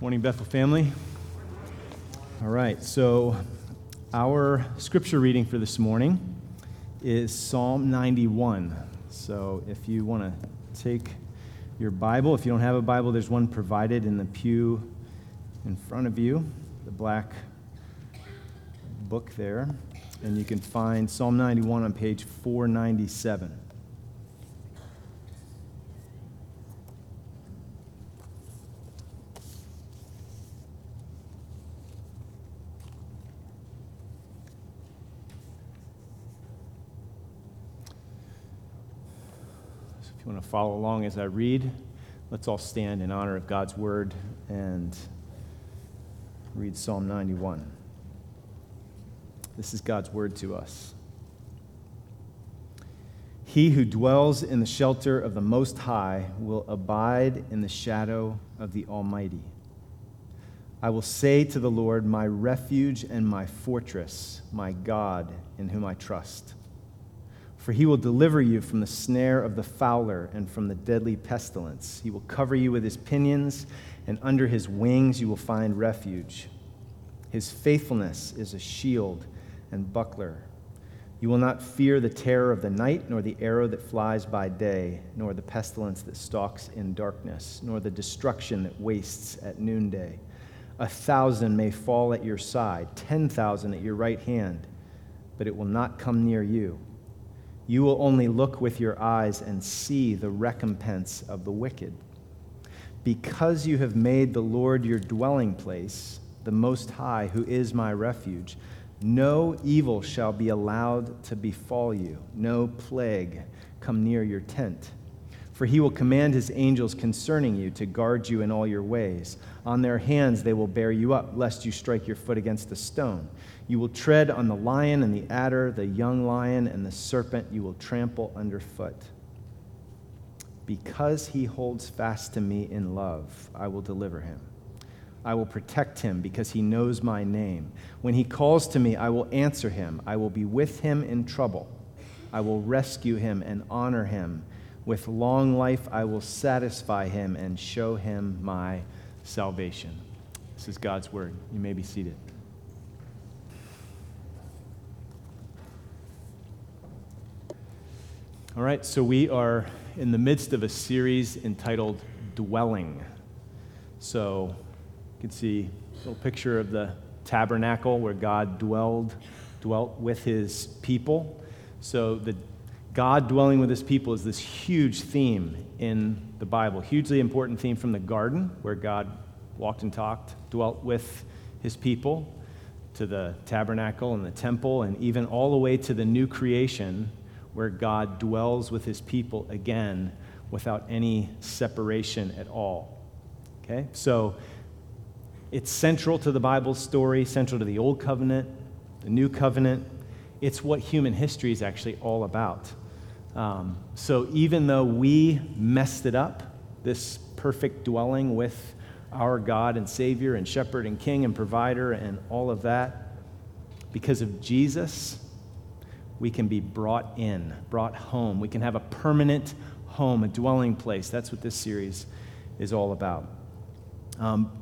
Morning, Bethel family. All right, so our scripture reading for this morning is Psalm 91. So if you want to take your Bible, if you don't have a Bible, there's one provided in the pew in front of you, the black book there. And you can find Psalm 91 on page 497. If you to follow along as I read, let's all stand in honor of God's word and read Psalm 91. This is God's word to us. He who dwells in the shelter of the Most High will abide in the shadow of the Almighty. I will say to the Lord, My refuge and my fortress, my God in whom I trust. For he will deliver you from the snare of the fowler and from the deadly pestilence. He will cover you with his pinions, and under his wings you will find refuge. His faithfulness is a shield and buckler. You will not fear the terror of the night, nor the arrow that flies by day, nor the pestilence that stalks in darkness, nor the destruction that wastes at noonday. A thousand may fall at your side, ten thousand at your right hand, but it will not come near you. You will only look with your eyes and see the recompense of the wicked. Because you have made the Lord your dwelling place, the Most High, who is my refuge, no evil shall be allowed to befall you, no plague come near your tent. For he will command his angels concerning you to guard you in all your ways. On their hands they will bear you up, lest you strike your foot against a stone. You will tread on the lion and the adder, the young lion and the serpent you will trample underfoot. Because he holds fast to me in love, I will deliver him. I will protect him because he knows my name. When he calls to me, I will answer him. I will be with him in trouble. I will rescue him and honor him. With long life, I will satisfy him and show him my salvation. This is God's word. You may be seated. All right, so we are in the midst of a series entitled Dwelling. So you can see a little picture of the tabernacle where God dwelled, dwelt with his people. So the God dwelling with his people is this huge theme in the Bible, hugely important theme from the garden where God walked and talked, dwelt with his people, to the tabernacle and the temple, and even all the way to the new creation where God dwells with his people again without any separation at all. Okay? So it's central to the Bible's story, central to the Old Covenant, the New Covenant. It's what human history is actually all about. Um, so even though we messed it up, this perfect dwelling with our God and Savior and Shepherd and King and Provider and all of that, because of Jesus, we can be brought in, brought home. We can have a permanent home, a dwelling place. That's what this series is all about. Um,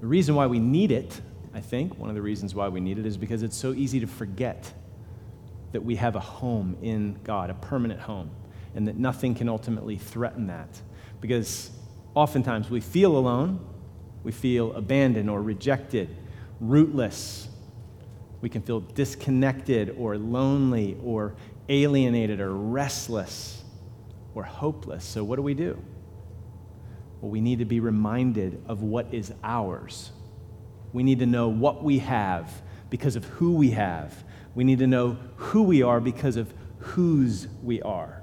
the reason why we need it, I think, one of the reasons why we need it is because it's so easy to forget that we have a home in God, a permanent home, and that nothing can ultimately threaten that. Because oftentimes we feel alone, we feel abandoned or rejected, rootless, we can feel disconnected or lonely or alienated or restless or hopeless. So, what do we do? Well, we need to be reminded of what is ours. We need to know what we have because of who we have. We need to know who we are because of whose we are.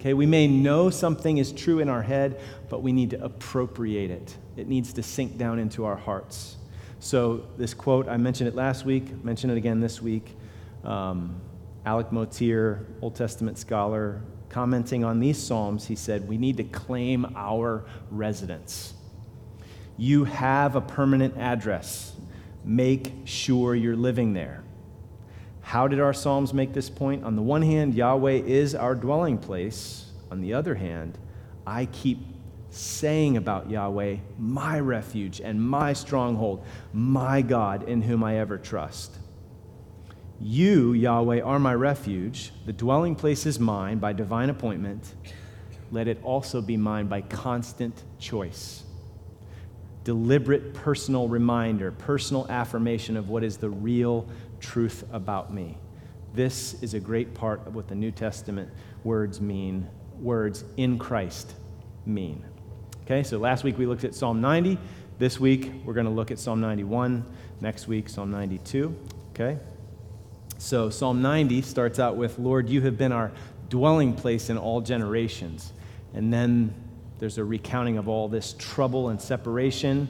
Okay, we may know something is true in our head, but we need to appropriate it. It needs to sink down into our hearts. So, this quote, I mentioned it last week, mentioned it again this week. Um, Alec Motyer, Old Testament scholar, commenting on these Psalms, he said, We need to claim our residence. You have a permanent address. Make sure you're living there. How did our Psalms make this point? On the one hand, Yahweh is our dwelling place. On the other hand, I keep saying about Yahweh, my refuge and my stronghold, my God in whom I ever trust. You, Yahweh, are my refuge. The dwelling place is mine by divine appointment. Let it also be mine by constant choice. Deliberate personal reminder, personal affirmation of what is the real truth about me. This is a great part of what the New Testament words mean, words in Christ mean. Okay, so last week we looked at Psalm 90. This week we're going to look at Psalm 91. Next week, Psalm 92. Okay? So Psalm 90 starts out with Lord, you have been our dwelling place in all generations. And then there's a recounting of all this trouble and separation.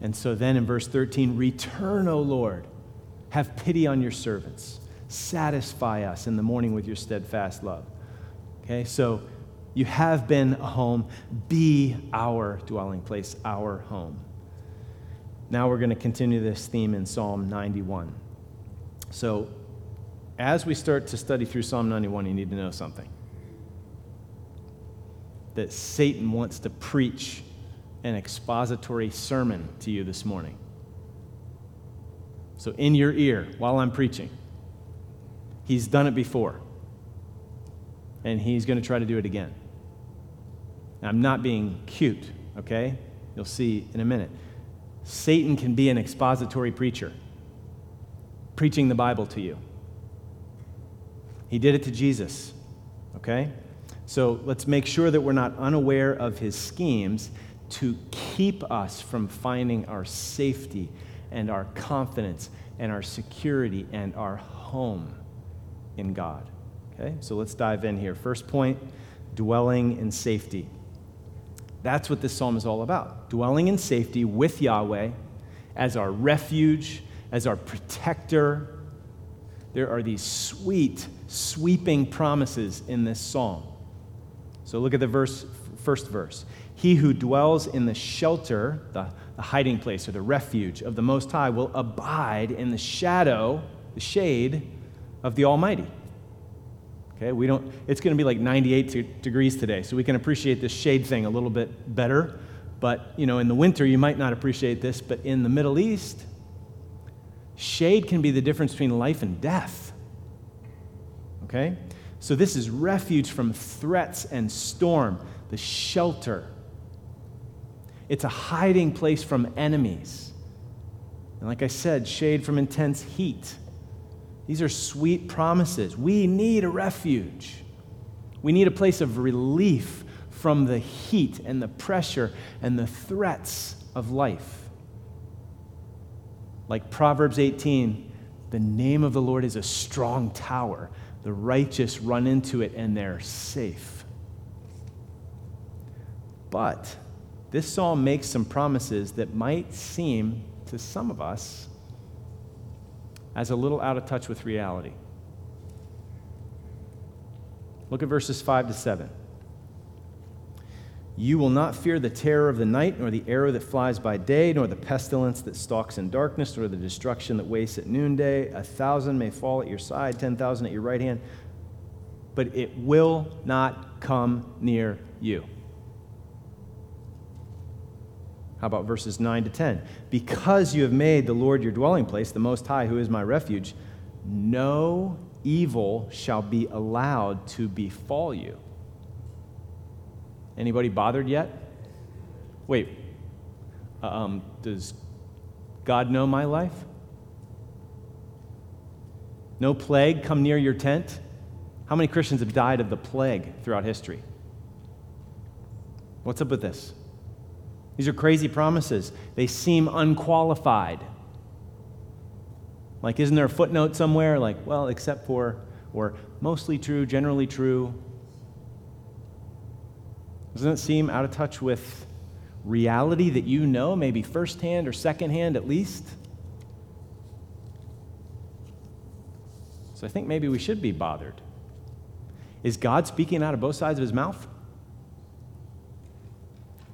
And so then in verse 13, return, O Lord. Have pity on your servants. Satisfy us in the morning with your steadfast love. Okay, so you have been a home. Be our dwelling place, our home. Now we're going to continue this theme in Psalm 91. So, as we start to study through Psalm 91, you need to know something that Satan wants to preach an expository sermon to you this morning. So, in your ear while I'm preaching, he's done it before, and he's going to try to do it again. I'm not being cute, okay? You'll see in a minute. Satan can be an expository preacher, preaching the Bible to you. He did it to Jesus, okay? So let's make sure that we're not unaware of his schemes to keep us from finding our safety and our confidence and our security and our home in God. Okay, so let's dive in here. First point dwelling in safety. That's what this psalm is all about dwelling in safety with Yahweh as our refuge, as our protector. There are these sweet, sweeping promises in this psalm. So look at the verse, first verse. He who dwells in the shelter, the, the hiding place or the refuge of the Most High, will abide in the shadow, the shade of the Almighty. Okay, we don't, it's going to be like 98 degrees today, so we can appreciate this shade thing a little bit better. But, you know, in the winter, you might not appreciate this, but in the Middle East, shade can be the difference between life and death. Okay? So, this is refuge from threats and storm, the shelter. It's a hiding place from enemies. And, like I said, shade from intense heat. These are sweet promises. We need a refuge. We need a place of relief from the heat and the pressure and the threats of life. Like Proverbs 18, the name of the Lord is a strong tower. The righteous run into it and they're safe. But this psalm makes some promises that might seem to some of us as a little out of touch with reality. Look at verses 5 to 7. You will not fear the terror of the night, nor the arrow that flies by day, nor the pestilence that stalks in darkness, nor the destruction that wastes at noonday. A thousand may fall at your side, 10,000 at your right hand, but it will not come near you. How about verses 9 to 10? Because you have made the Lord your dwelling place, the Most High, who is my refuge, no evil shall be allowed to befall you. Anybody bothered yet? Wait, um, does God know my life? No plague come near your tent? How many Christians have died of the plague throughout history? What's up with this? These are crazy promises. They seem unqualified. Like, isn't there a footnote somewhere? Like, well, except for, or mostly true, generally true. Doesn't it seem out of touch with reality that you know, maybe firsthand or secondhand at least? So I think maybe we should be bothered. Is God speaking out of both sides of his mouth?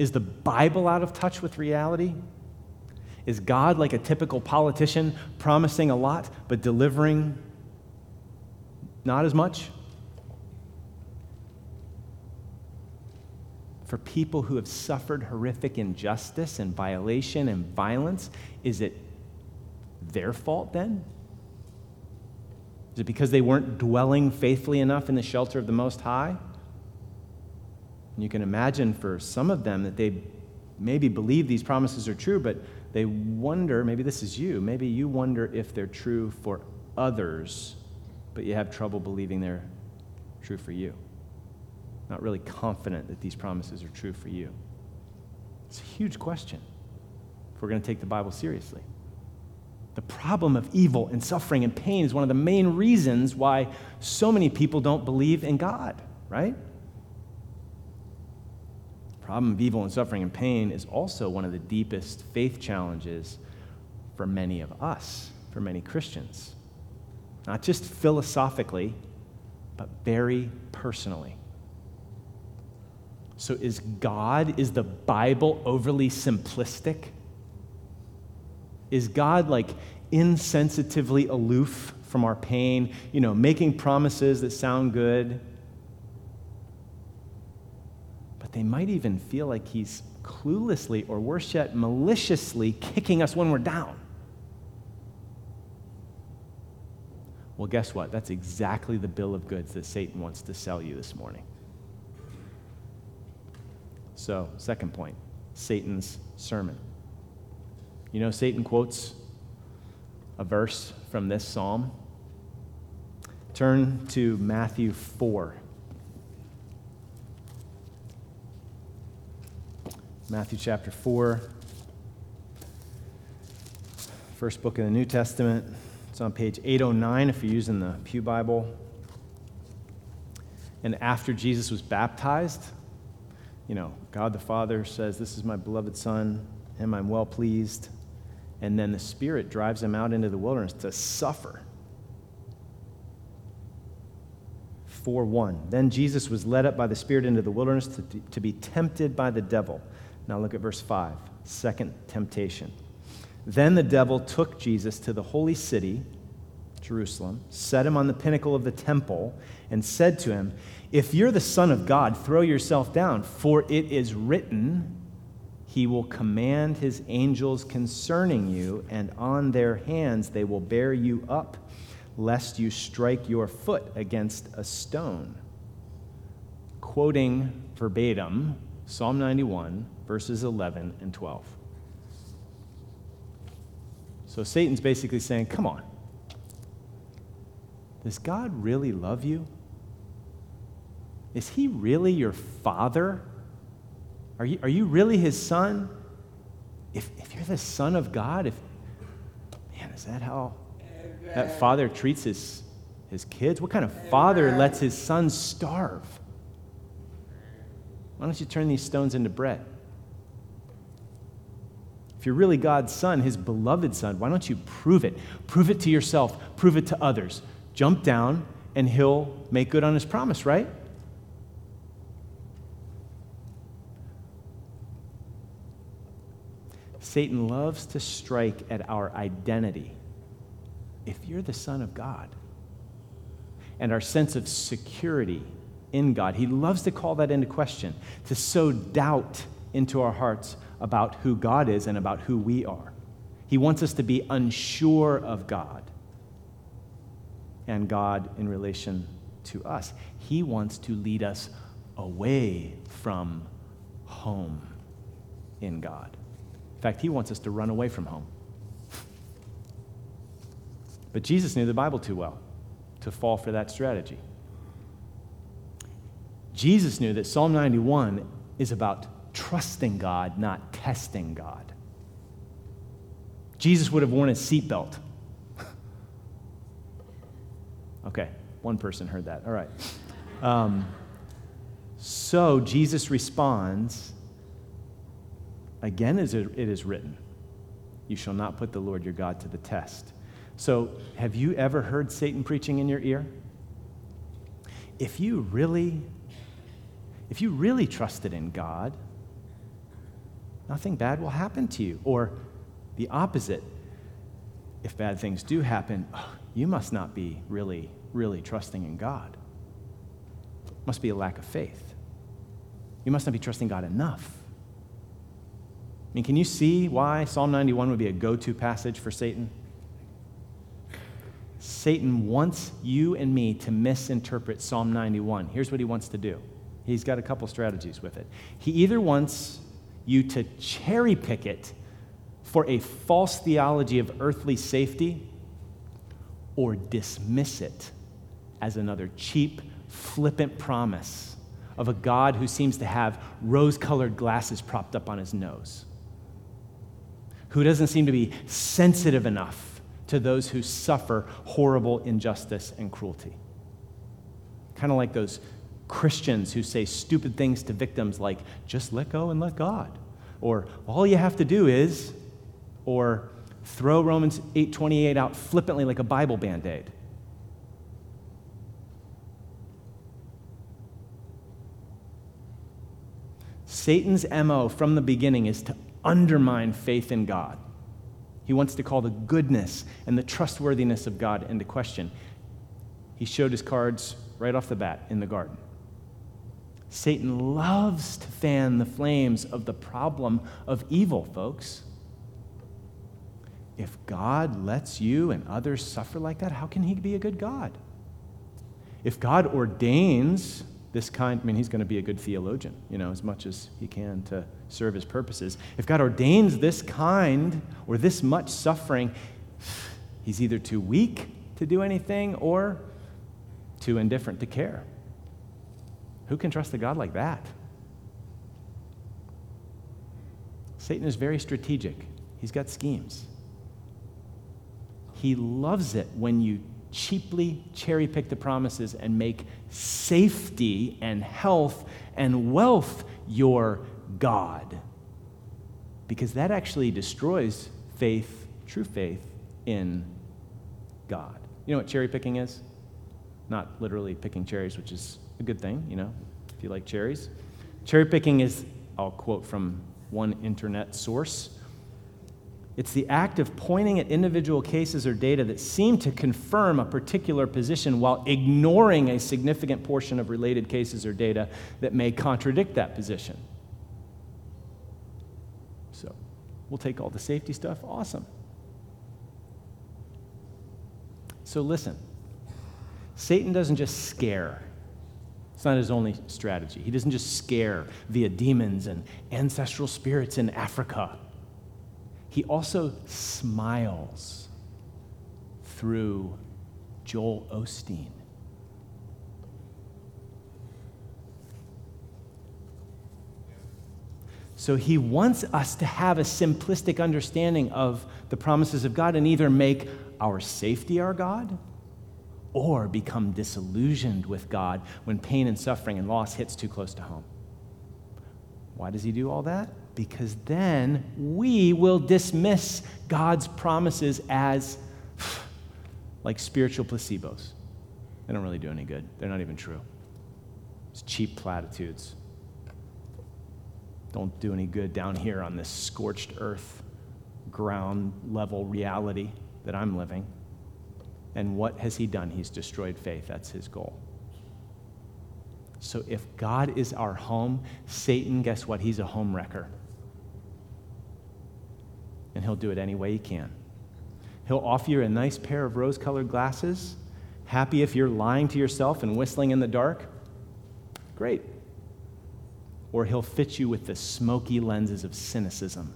Is the Bible out of touch with reality? Is God like a typical politician, promising a lot but delivering not as much? for people who have suffered horrific injustice and violation and violence, is it their fault then? Is it because they weren't dwelling faithfully enough in the shelter of the Most High? And you can imagine for some of them that they maybe believe these promises are true, but they wonder maybe this is you maybe you wonder if they're true for others, but you have trouble believing they're true for you. Not really confident that these promises are true for you. It's a huge question if we're going to take the Bible seriously. The problem of evil and suffering and pain is one of the main reasons why so many people don't believe in God, right? Problem of evil and suffering and pain is also one of the deepest faith challenges for many of us, for many Christians. Not just philosophically, but very personally. So, is God, is the Bible overly simplistic? Is God like insensitively aloof from our pain, you know, making promises that sound good? But they might even feel like He's cluelessly, or worse yet, maliciously kicking us when we're down. Well, guess what? That's exactly the bill of goods that Satan wants to sell you this morning. So, second point Satan's sermon. You know, Satan quotes a verse from this psalm. Turn to Matthew 4. Matthew chapter 4, first book in the New Testament. It's on page 809 if you're using the Pew Bible. And after Jesus was baptized, you know, God the Father says, This is my beloved Son, him I'm well pleased and then the Spirit drives him out into the wilderness to suffer. 4 1. Then Jesus was led up by the Spirit into the wilderness to, to be tempted by the devil. Now look at verse 5, second temptation. Then the devil took Jesus to the holy city, Jerusalem, set him on the pinnacle of the temple, and said to him, If you're the Son of God, throw yourself down, for it is written, he will command his angels concerning you, and on their hands they will bear you up, lest you strike your foot against a stone. Quoting verbatim Psalm 91, verses 11 and 12. So Satan's basically saying, Come on. Does God really love you? Is he really your father? Are you, are you really his son? If, if you're the son of God, if, man, is that how that father treats his, his kids? What kind of father lets his son starve? Why don't you turn these stones into bread? If you're really God's son, his beloved son, why don't you prove it? Prove it to yourself, prove it to others. Jump down, and he'll make good on his promise, right? Satan loves to strike at our identity. If you're the Son of God, and our sense of security in God, he loves to call that into question, to sow doubt into our hearts about who God is and about who we are. He wants us to be unsure of God and God in relation to us. He wants to lead us away from home in God. In fact, he wants us to run away from home. But Jesus knew the Bible too well to fall for that strategy. Jesus knew that Psalm 91 is about trusting God, not testing God. Jesus would have worn a seatbelt. okay, one person heard that. All right. Um, so Jesus responds Again, as it is written, you shall not put the Lord your God to the test. So, have you ever heard Satan preaching in your ear? If you really, if you really trusted in God, nothing bad will happen to you. Or the opposite, if bad things do happen, oh, you must not be really, really trusting in God. It Must be a lack of faith. You must not be trusting God enough. I mean, can you see why Psalm 91 would be a go to passage for Satan? Satan wants you and me to misinterpret Psalm 91. Here's what he wants to do he's got a couple strategies with it. He either wants you to cherry pick it for a false theology of earthly safety or dismiss it as another cheap, flippant promise of a God who seems to have rose colored glasses propped up on his nose, who doesn't seem to be sensitive enough to those who suffer horrible injustice and cruelty. Kind of like those Christians who say stupid things to victims like, just let go and let God. Or all you have to do is, or throw Romans 8:28 out flippantly like a Bible band-aid. Satan's MO from the beginning is to undermine faith in God. He wants to call the goodness and the trustworthiness of God into question. He showed his cards right off the bat in the garden. Satan loves to fan the flames of the problem of evil, folks. If God lets you and others suffer like that, how can he be a good God? If God ordains this kind, I mean, he's going to be a good theologian, you know, as much as he can to serve his purposes. If God ordains this kind or this much suffering, he's either too weak to do anything or too indifferent to care. Who can trust a God like that? Satan is very strategic, he's got schemes. He loves it when you cheaply cherry pick the promises and make safety and health and wealth your God. Because that actually destroys faith, true faith in God. You know what cherry picking is? Not literally picking cherries, which is a good thing, you know, if you like cherries. Cherry picking is, I'll quote from one internet source it's the act of pointing at individual cases or data that seem to confirm a particular position while ignoring a significant portion of related cases or data that may contradict that position. So, we'll take all the safety stuff. Awesome. So, listen Satan doesn't just scare. It's not his only strategy. He doesn't just scare via demons and ancestral spirits in Africa he also smiles through Joel Osteen. So he wants us to have a simplistic understanding of the promises of God and either make our safety our God or become disillusioned with God when pain and suffering and loss hits too close to home. Why does he do all that? because then we will dismiss God's promises as like spiritual placebos. They don't really do any good, they're not even true. It's cheap platitudes. Don't do any good down here on this scorched earth, ground level reality that I'm living. And what has he done? He's destroyed faith. That's his goal. So if God is our home, Satan, guess what? He's a home wrecker and he'll do it any way he can. He'll offer you a nice pair of rose colored glasses, happy if you're lying to yourself and whistling in the dark. Great. Or he'll fit you with the smoky lenses of cynicism.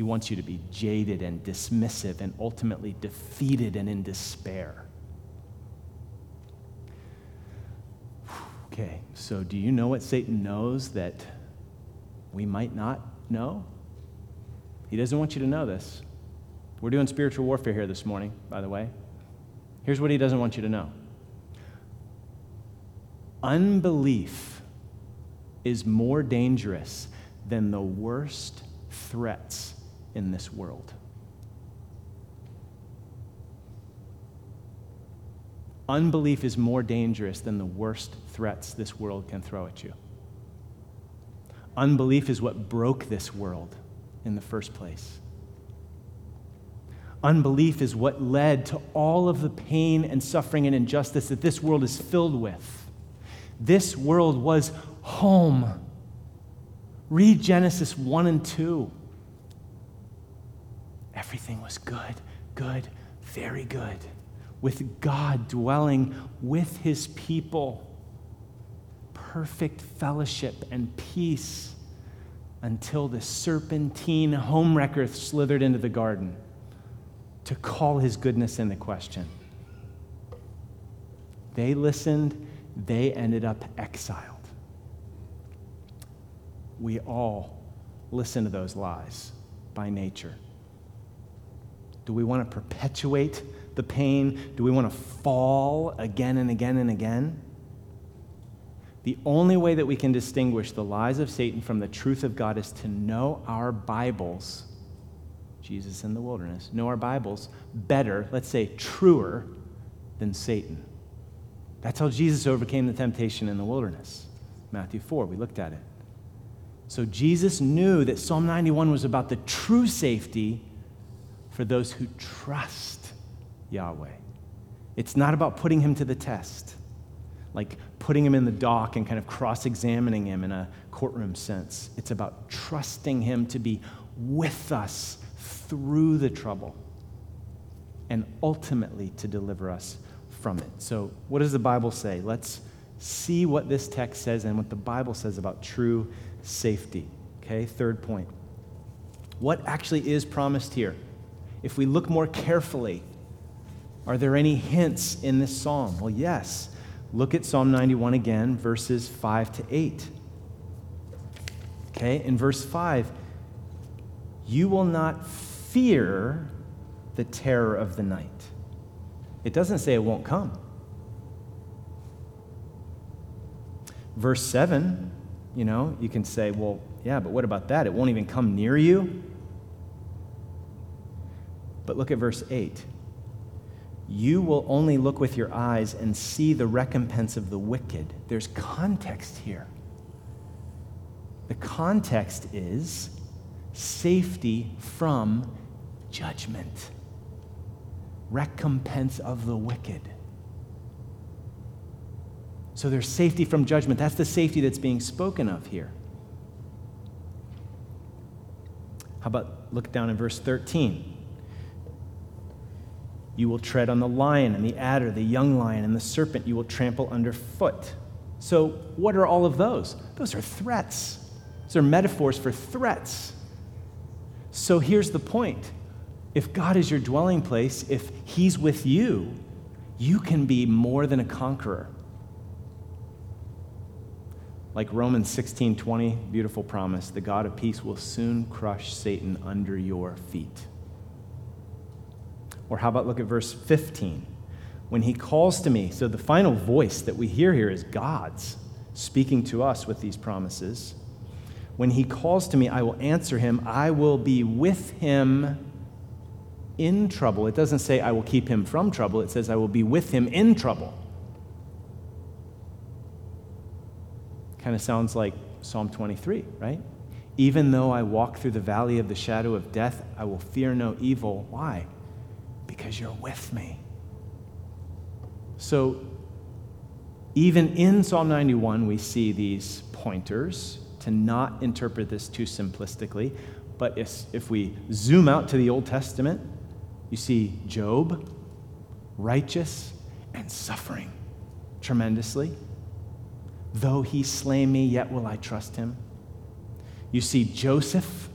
He wants you to be jaded and dismissive and ultimately defeated and in despair. Okay, so do you know what Satan knows that we might not know? He doesn't want you to know this. We're doing spiritual warfare here this morning, by the way. Here's what he doesn't want you to know unbelief is more dangerous than the worst threats in this world. Unbelief is more dangerous than the worst threats this world can throw at you. Unbelief is what broke this world in the first place. Unbelief is what led to all of the pain and suffering and injustice that this world is filled with. This world was home. Read Genesis 1 and 2. Everything was good, good, very good, with God dwelling with his people. Perfect fellowship and peace until the serpentine homewrecker slithered into the garden to call his goodness into question. They listened, they ended up exiled. We all listen to those lies by nature. Do we want to perpetuate the pain? Do we want to fall again and again and again? The only way that we can distinguish the lies of Satan from the truth of God is to know our Bibles, Jesus in the wilderness, know our Bibles better, let's say truer, than Satan. That's how Jesus overcame the temptation in the wilderness. Matthew 4, we looked at it. So Jesus knew that Psalm 91 was about the true safety for those who trust Yahweh. It's not about putting him to the test, like putting him in the dock and kind of cross examining him in a courtroom sense. It's about trusting him to be with us through the trouble and ultimately to deliver us from it. So, what does the Bible say? Let's see what this text says and what the Bible says about true safety. Okay, third point. What actually is promised here? If we look more carefully, are there any hints in this psalm? Well, yes. Look at Psalm 91 again, verses 5 to 8. Okay, in verse 5, you will not fear the terror of the night. It doesn't say it won't come. Verse 7, you know, you can say, well, yeah, but what about that? It won't even come near you. But look at verse 8. You will only look with your eyes and see the recompense of the wicked. There's context here. The context is safety from judgment recompense of the wicked. So there's safety from judgment. That's the safety that's being spoken of here. How about look down in verse 13? You will tread on the lion and the adder, the young lion and the serpent you will trample underfoot. So, what are all of those? Those are threats. Those are metaphors for threats. So, here's the point if God is your dwelling place, if He's with you, you can be more than a conqueror. Like Romans 16 20, beautiful promise the God of peace will soon crush Satan under your feet. Or how about look at verse 15? When he calls to me, so the final voice that we hear here is God's speaking to us with these promises. When he calls to me, I will answer him, I will be with him in trouble. It doesn't say, I will keep him from trouble. It says, I will be with him in trouble. Kind of sounds like Psalm 23, right? Even though I walk through the valley of the shadow of death, I will fear no evil. Why? Because you're with me. So, even in Psalm 91, we see these pointers to not interpret this too simplistically. But if, if we zoom out to the Old Testament, you see Job, righteous and suffering tremendously. Though he slay me, yet will I trust him. You see Joseph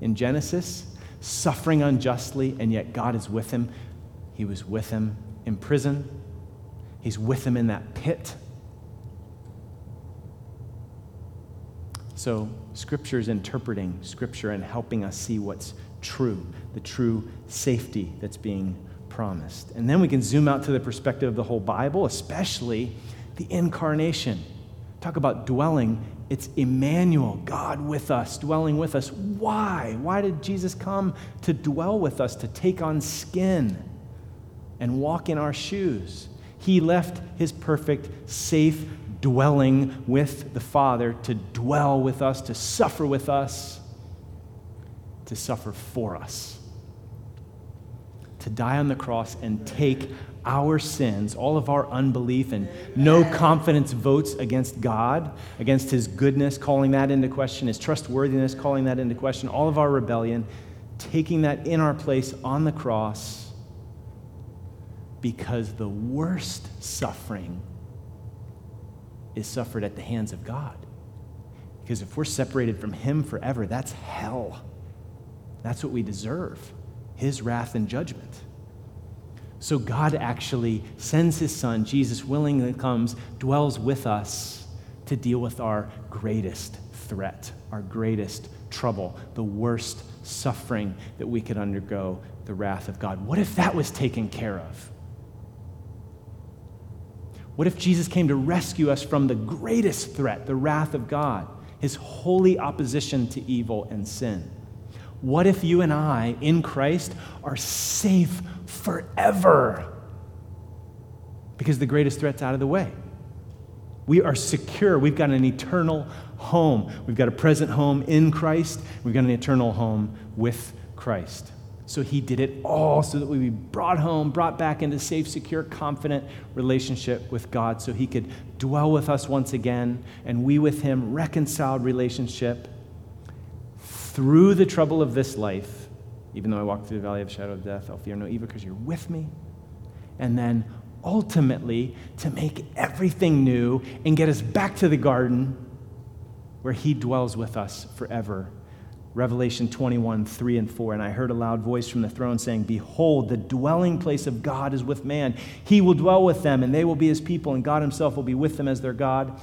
in Genesis, suffering unjustly, and yet God is with him. He was with him in prison, he's with him in that pit. So, Scripture is interpreting Scripture and helping us see what's true, the true safety that's being promised. And then we can zoom out to the perspective of the whole Bible, especially the incarnation. Talk about dwelling. It's Emmanuel, God with us, dwelling with us. Why? Why did Jesus come to dwell with us, to take on skin and walk in our shoes? He left his perfect, safe dwelling with the Father to dwell with us, to suffer with us to suffer for us, to die on the cross and take our sins, all of our unbelief and no confidence votes against God, against His goodness, calling that into question, His trustworthiness, calling that into question, all of our rebellion, taking that in our place on the cross because the worst suffering is suffered at the hands of God. Because if we're separated from Him forever, that's hell. That's what we deserve His wrath and judgment. So God actually sends His Son, Jesus willingly comes, dwells with us to deal with our greatest threat, our greatest trouble, the worst suffering that we could undergo, the wrath of God. What if that was taken care of? What if Jesus came to rescue us from the greatest threat, the wrath of God, his holy opposition to evil and sin? What if you and I in Christ are safe forever? Because the greatest threat's out of the way. We are secure. We've got an eternal home. We've got a present home in Christ. We've got an eternal home with Christ. So he did it all so that we be brought home, brought back into safe, secure, confident relationship with God so he could dwell with us once again and we with him, reconciled relationship through the trouble of this life. Even though I walk through the valley of shadow of death, I'll fear no evil because you're with me. And then ultimately to make everything new and get us back to the garden where he dwells with us forever Revelation 21, 3 and 4. And I heard a loud voice from the throne saying, Behold, the dwelling place of God is with man. He will dwell with them, and they will be his people, and God himself will be with them as their God.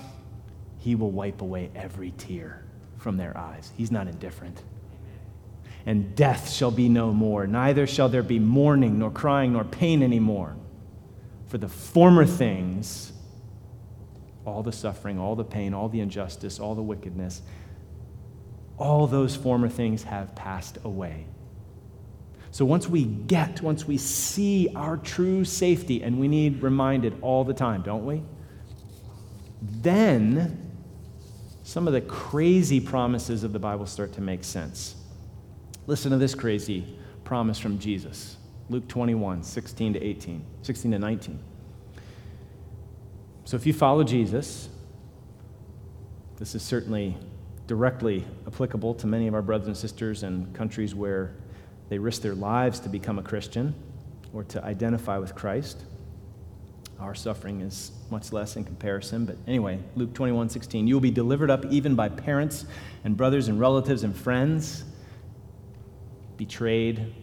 He will wipe away every tear from their eyes. He's not indifferent. And death shall be no more, neither shall there be mourning, nor crying, nor pain anymore. For the former things, all the suffering, all the pain, all the injustice, all the wickedness, all those former things have passed away. So once we get, once we see our true safety, and we need reminded all the time, don't we? Then some of the crazy promises of the Bible start to make sense. Listen to this crazy promise from Jesus Luke 21, 16 to 18, 16 to 19. So if you follow Jesus, this is certainly directly applicable to many of our brothers and sisters in countries where they risk their lives to become a Christian or to identify with Christ. Our suffering is much less in comparison, but anyway, Luke 21 16. You will be delivered up even by parents and brothers and relatives and friends, betrayed,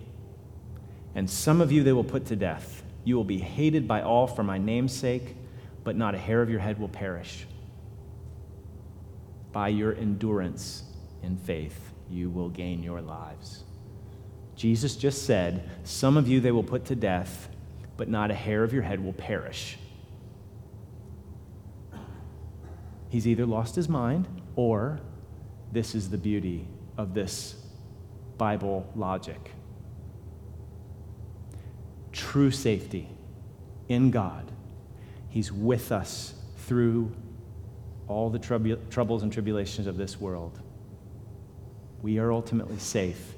and some of you they will put to death. You will be hated by all for my name's sake, but not a hair of your head will perish by your endurance in faith, you will gain your lives. Jesus just said, Some of you they will put to death, but not a hair of your head will perish. He's either lost his mind or this is the beauty of this Bible logic. True safety in God. He's with us through all the trub- troubles and tribulations of this world. We are ultimately safe,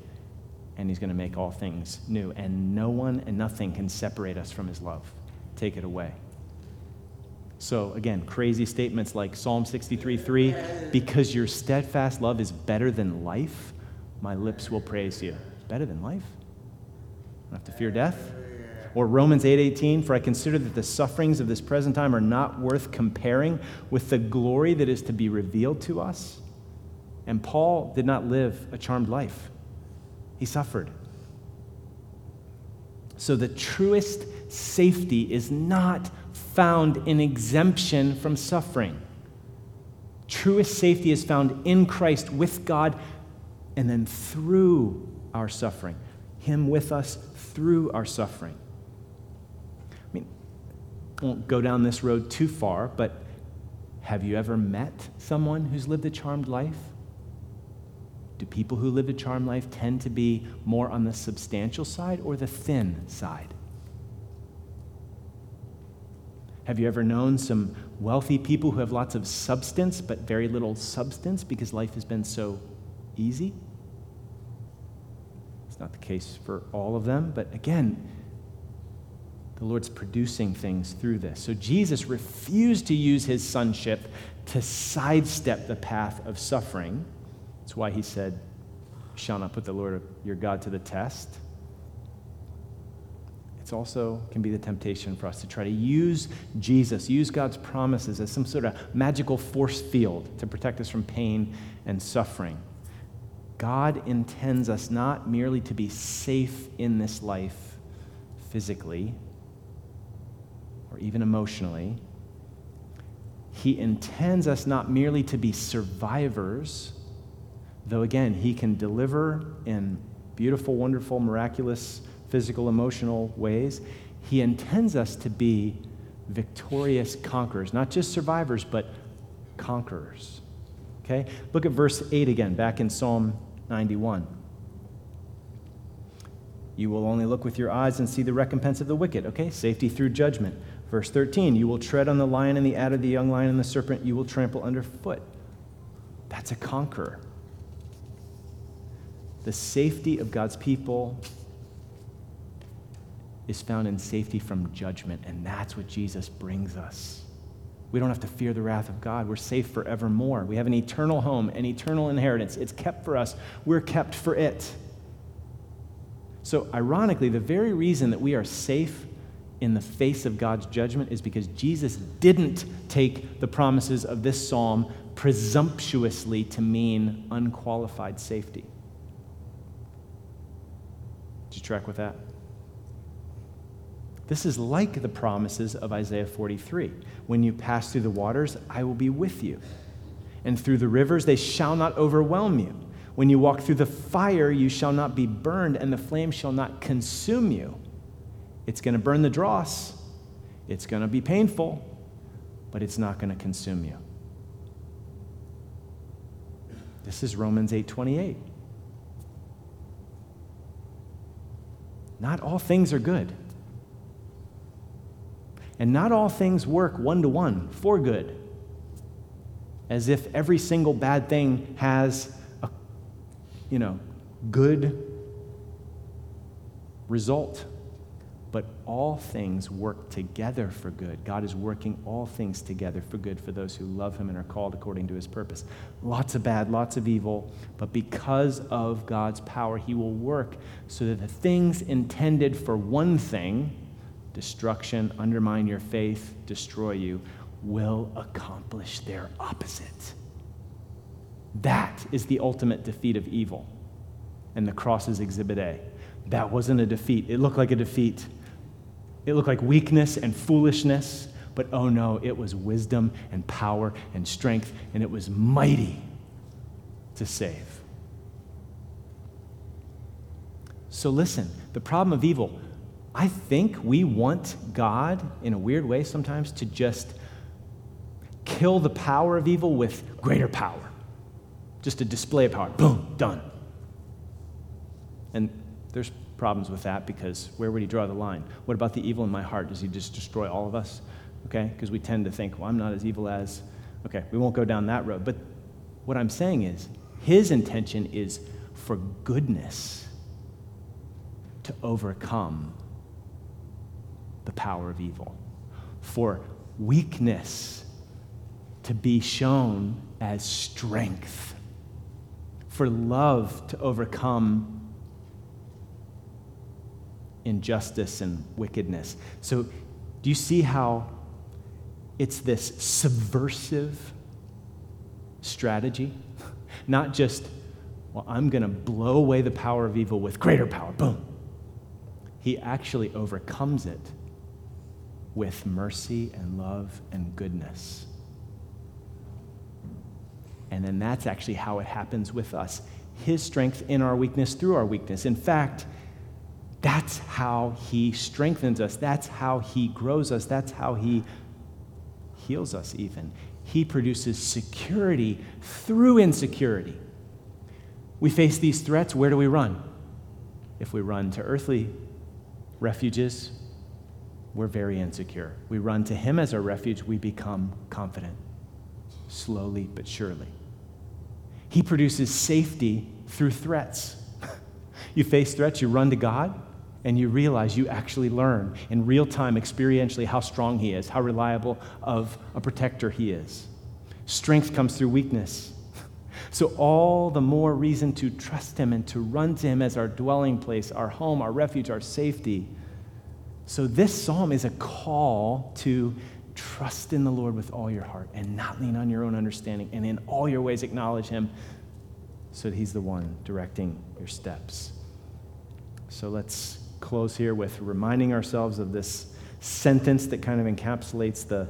and He's going to make all things new. And no one and nothing can separate us from His love, take it away. So, again, crazy statements like Psalm 63 3 because your steadfast love is better than life, my lips will praise you. Better than life? I don't have to fear death. Or Romans 8:18, 8, for I consider that the sufferings of this present time are not worth comparing with the glory that is to be revealed to us. And Paul did not live a charmed life. He suffered. So the truest safety is not found in exemption from suffering. Truest safety is found in Christ with God and then through our suffering. Him with us through our suffering won't go down this road too far, but have you ever met someone who's lived a charmed life? Do people who live a charmed life tend to be more on the substantial side or the thin side? Have you ever known some wealthy people who have lots of substance but very little substance because life has been so easy? It's not the case for all of them, but again, The Lord's producing things through this. So Jesus refused to use his sonship to sidestep the path of suffering. That's why he said, shall not put the Lord your God to the test. It's also can be the temptation for us to try to use Jesus, use God's promises as some sort of magical force field to protect us from pain and suffering. God intends us not merely to be safe in this life physically or even emotionally. He intends us not merely to be survivors, though again, He can deliver in beautiful, wonderful, miraculous, physical, emotional ways. He intends us to be victorious conquerors, not just survivors, but conquerors. Okay? Look at verse 8 again, back in Psalm 91. You will only look with your eyes and see the recompense of the wicked. Okay? Safety through judgment. Verse 13, you will tread on the lion and the adder, the young lion and the serpent, you will trample underfoot. That's a conqueror. The safety of God's people is found in safety from judgment, and that's what Jesus brings us. We don't have to fear the wrath of God. We're safe forevermore. We have an eternal home, an eternal inheritance. It's kept for us, we're kept for it. So, ironically, the very reason that we are safe in the face of God's judgment is because Jesus didn't take the promises of this psalm presumptuously to mean unqualified safety. Did you track with that? This is like the promises of Isaiah 43. When you pass through the waters, I will be with you. And through the rivers, they shall not overwhelm you. When you walk through the fire, you shall not be burned, and the flame shall not consume you. It's going to burn the dross, it's going to be painful, but it's not going to consume you. This is Romans 8:28. Not all things are good. And not all things work one to one for good, as if every single bad thing has a, you know, good result. But all things work together for good. God is working all things together for good for those who love Him and are called according to His purpose. Lots of bad, lots of evil, but because of God's power, He will work so that the things intended for one thing, destruction, undermine your faith, destroy you, will accomplish their opposite. That is the ultimate defeat of evil. And the cross is exhibit A. That wasn't a defeat. It looked like a defeat. It looked like weakness and foolishness, but oh no, it was wisdom and power and strength, and it was mighty to save. So listen, the problem of evil I think we want God, in a weird way sometimes, to just kill the power of evil with greater power. Just a display of power. Boom, done. And there's problems with that because where would he draw the line? What about the evil in my heart? Does he just destroy all of us? Okay? Because we tend to think, well, I'm not as evil as. Okay, we won't go down that road. But what I'm saying is, his intention is for goodness to overcome the power of evil, for weakness to be shown as strength, for love to overcome injustice and wickedness. So, do you see how it's this subversive strategy? Not just, well, I'm going to blow away the power of evil with greater power. Boom. He actually overcomes it with mercy and love and goodness. And then that's actually how it happens with us His strength in our weakness through our weakness. In fact, that's how He strengthens us. That's how He grows us. That's how He heals us, even. He produces security through insecurity. We face these threats, where do we run? If we run to earthly refuges, we're very insecure. We run to Him as our refuge, we become confident, slowly but surely. He produces safety through threats. you face threats, you run to God, and you realize you actually learn in real time, experientially, how strong He is, how reliable of a protector He is. Strength comes through weakness. So, all the more reason to trust Him and to run to Him as our dwelling place, our home, our refuge, our safety. So, this psalm is a call to trust in the Lord with all your heart and not lean on your own understanding, and in all your ways acknowledge Him so that He's the one directing your steps. So, let's close here with reminding ourselves of this sentence that kind of encapsulates the,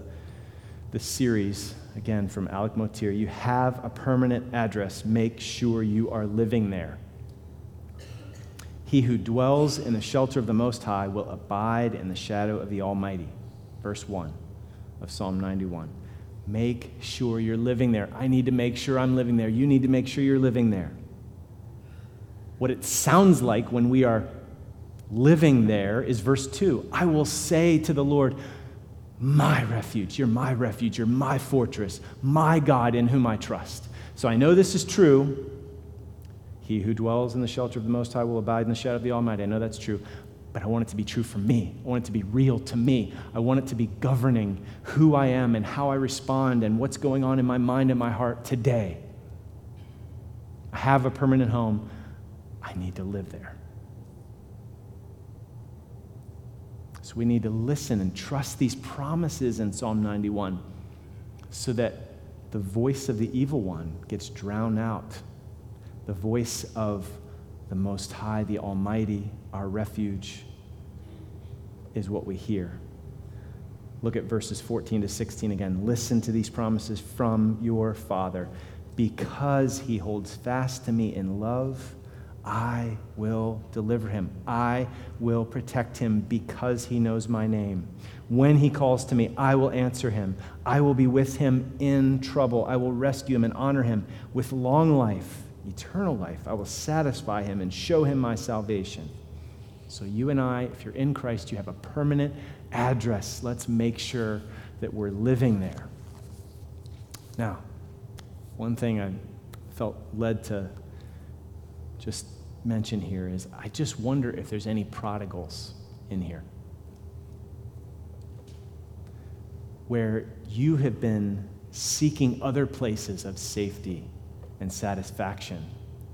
the series again from Alec Motyer. You have a permanent address. Make sure you are living there. He who dwells in the shelter of the Most High will abide in the shadow of the Almighty. Verse 1 of Psalm 91. Make sure you're living there. I need to make sure I'm living there. You need to make sure you're living there. What it sounds like when we are living there is verse 2 I will say to the Lord, My refuge, you're my refuge, you're my fortress, my God in whom I trust. So I know this is true. He who dwells in the shelter of the Most High will abide in the shadow of the Almighty. I know that's true, but I want it to be true for me. I want it to be real to me. I want it to be governing who I am and how I respond and what's going on in my mind and my heart today. I have a permanent home. I need to live there. We need to listen and trust these promises in Psalm 91 so that the voice of the evil one gets drowned out. The voice of the Most High, the Almighty, our refuge, is what we hear. Look at verses 14 to 16 again. Listen to these promises from your Father. Because he holds fast to me in love, I will deliver him. I will protect him because he knows my name. When he calls to me, I will answer him. I will be with him in trouble. I will rescue him and honor him with long life, eternal life. I will satisfy him and show him my salvation. So, you and I, if you're in Christ, you have a permanent address. Let's make sure that we're living there. Now, one thing I felt led to just mention here is I just wonder if there's any prodigals in here where you have been seeking other places of safety and satisfaction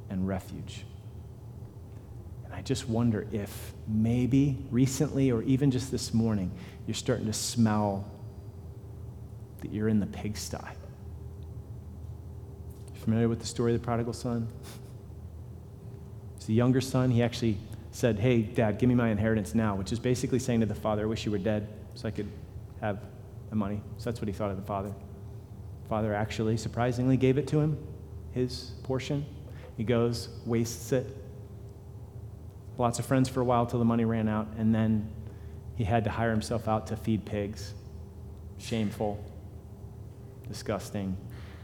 and refuge. And I just wonder if maybe recently or even just this morning, you're starting to smell that you're in the pigsty. Familiar with the story of the prodigal son? the younger son, he actually said, Hey, dad, give me my inheritance now, which is basically saying to the father, I wish you were dead so I could have the money. So that's what he thought of the father. Father actually, surprisingly, gave it to him, his portion. He goes, wastes it. Lots of friends for a while till the money ran out, and then he had to hire himself out to feed pigs. Shameful, disgusting.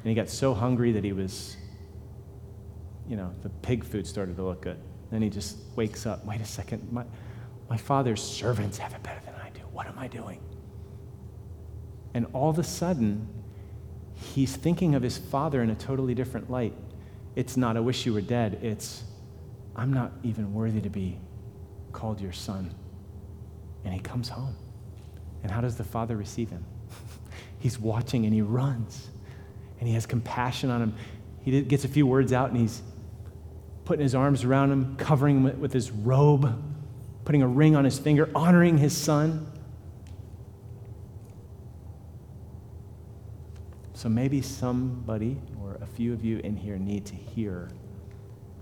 And he got so hungry that he was you know, the pig food started to look good. Then he just wakes up. Wait a second. My, my father's servants have it better than I do. What am I doing? And all of a sudden, he's thinking of his father in a totally different light. It's not, I wish you were dead. It's, I'm not even worthy to be called your son. And he comes home. And how does the father receive him? he's watching and he runs. And he has compassion on him. He gets a few words out and he's putting his arms around him, covering him with his robe, putting a ring on his finger, honoring his son. So maybe somebody or a few of you in here need to hear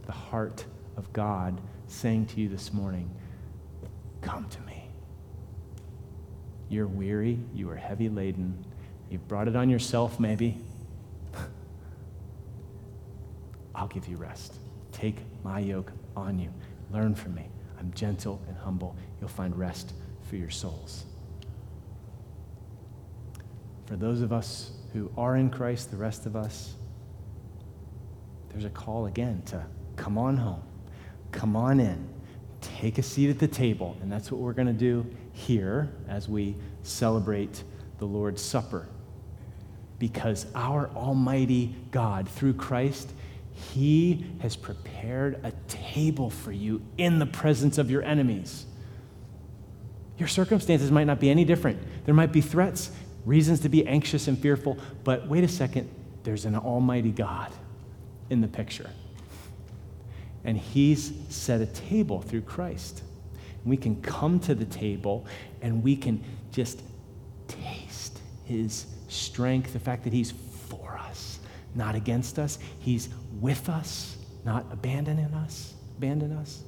the heart of God saying to you this morning, Come to me. You're weary, you are heavy laden, you've brought it on yourself, maybe. I'll give you rest. Take my yoke on you. Learn from me. I'm gentle and humble. You'll find rest for your souls. For those of us who are in Christ, the rest of us, there's a call again to come on home, come on in, take a seat at the table. And that's what we're going to do here as we celebrate the Lord's Supper. Because our Almighty God, through Christ, he has prepared a table for you in the presence of your enemies. Your circumstances might not be any different. There might be threats, reasons to be anxious and fearful, but wait a second, there's an almighty God in the picture. And he's set a table through Christ. We can come to the table and we can just taste his strength, the fact that he's for us, not against us. He's with us, not abandoning us, abandon us.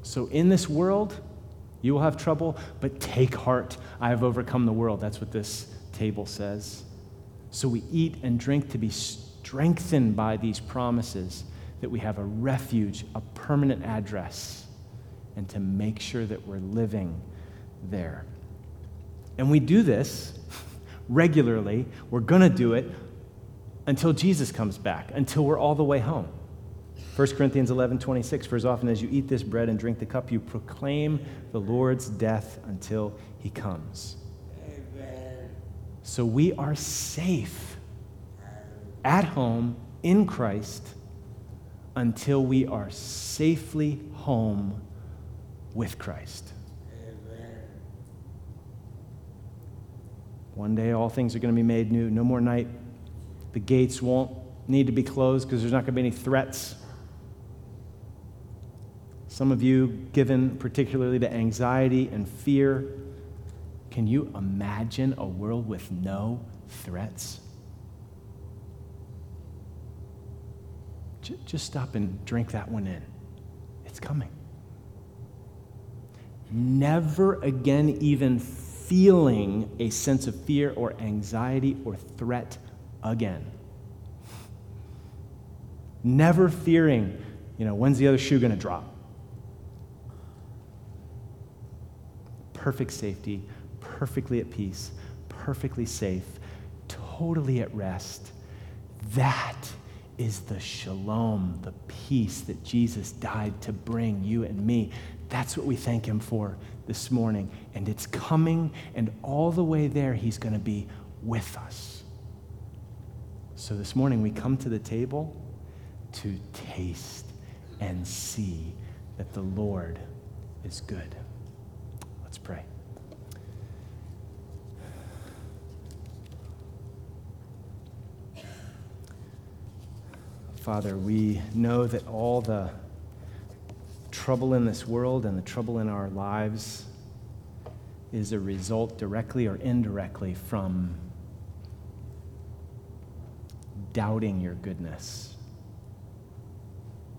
So in this world, you will have trouble, but take heart. I have overcome the world. That's what this table says. So we eat and drink to be strengthened by these promises that we have a refuge, a permanent address, and to make sure that we're living there. And we do this regularly. We're going to do it until Jesus comes back, until we're all the way home. 1 Corinthians 11, 26, for as often as you eat this bread and drink the cup, you proclaim the Lord's death until he comes. Amen. So we are safe at home in Christ until we are safely home with Christ. Amen. One day, all things are going to be made new. No more night. The gates won't need to be closed because there's not going to be any threats. Some of you, given particularly to anxiety and fear, can you imagine a world with no threats? just stop and drink that one in. It's coming. Never again, even feeling a sense of fear or anxiety or threat again. Never fearing, you know, when's the other shoe going to drop? Perfect safety, perfectly at peace, perfectly safe, totally at rest. That is the shalom, the peace that Jesus died to bring you and me. That's what we thank him for this morning. And it's coming, and all the way there, he's going to be with us. So this morning, we come to the table to taste and see that the Lord is good. Let's pray. Father, we know that all the trouble in this world and the trouble in our lives is a result, directly or indirectly, from doubting your goodness,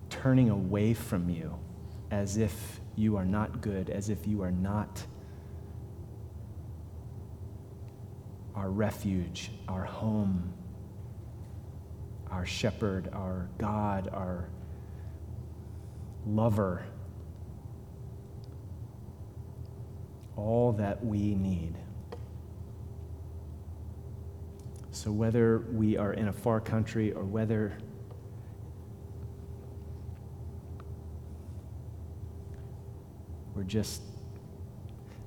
turning away from you as if you are not good, as if you are not our refuge, our home our shepherd, our God, our lover, all that we need. So, whether we are in a far country or whether we're just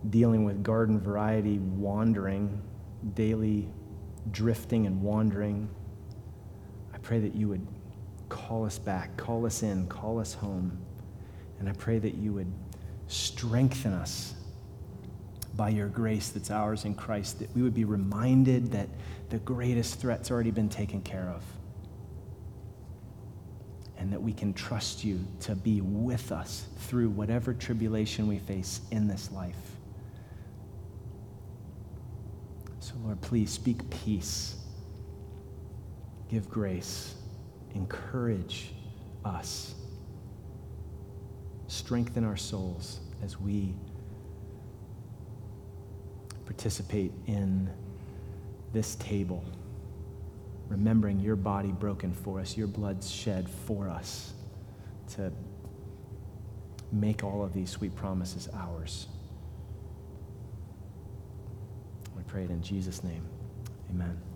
dealing with garden variety wandering, daily drifting and wandering, I pray that you would call us back, call us in, call us home. And I pray that you would strengthen us by your grace that's ours in Christ, that we would be reminded that the greatest threat's already been taken care of. And that we can trust you to be with us through whatever tribulation we face in this life. So, Lord, please speak peace give grace, encourage us, strengthen our souls as we participate in this table, remembering your body broken for us, your blood shed for us to make all of these sweet promises ours. We pray it in Jesus' name. Amen.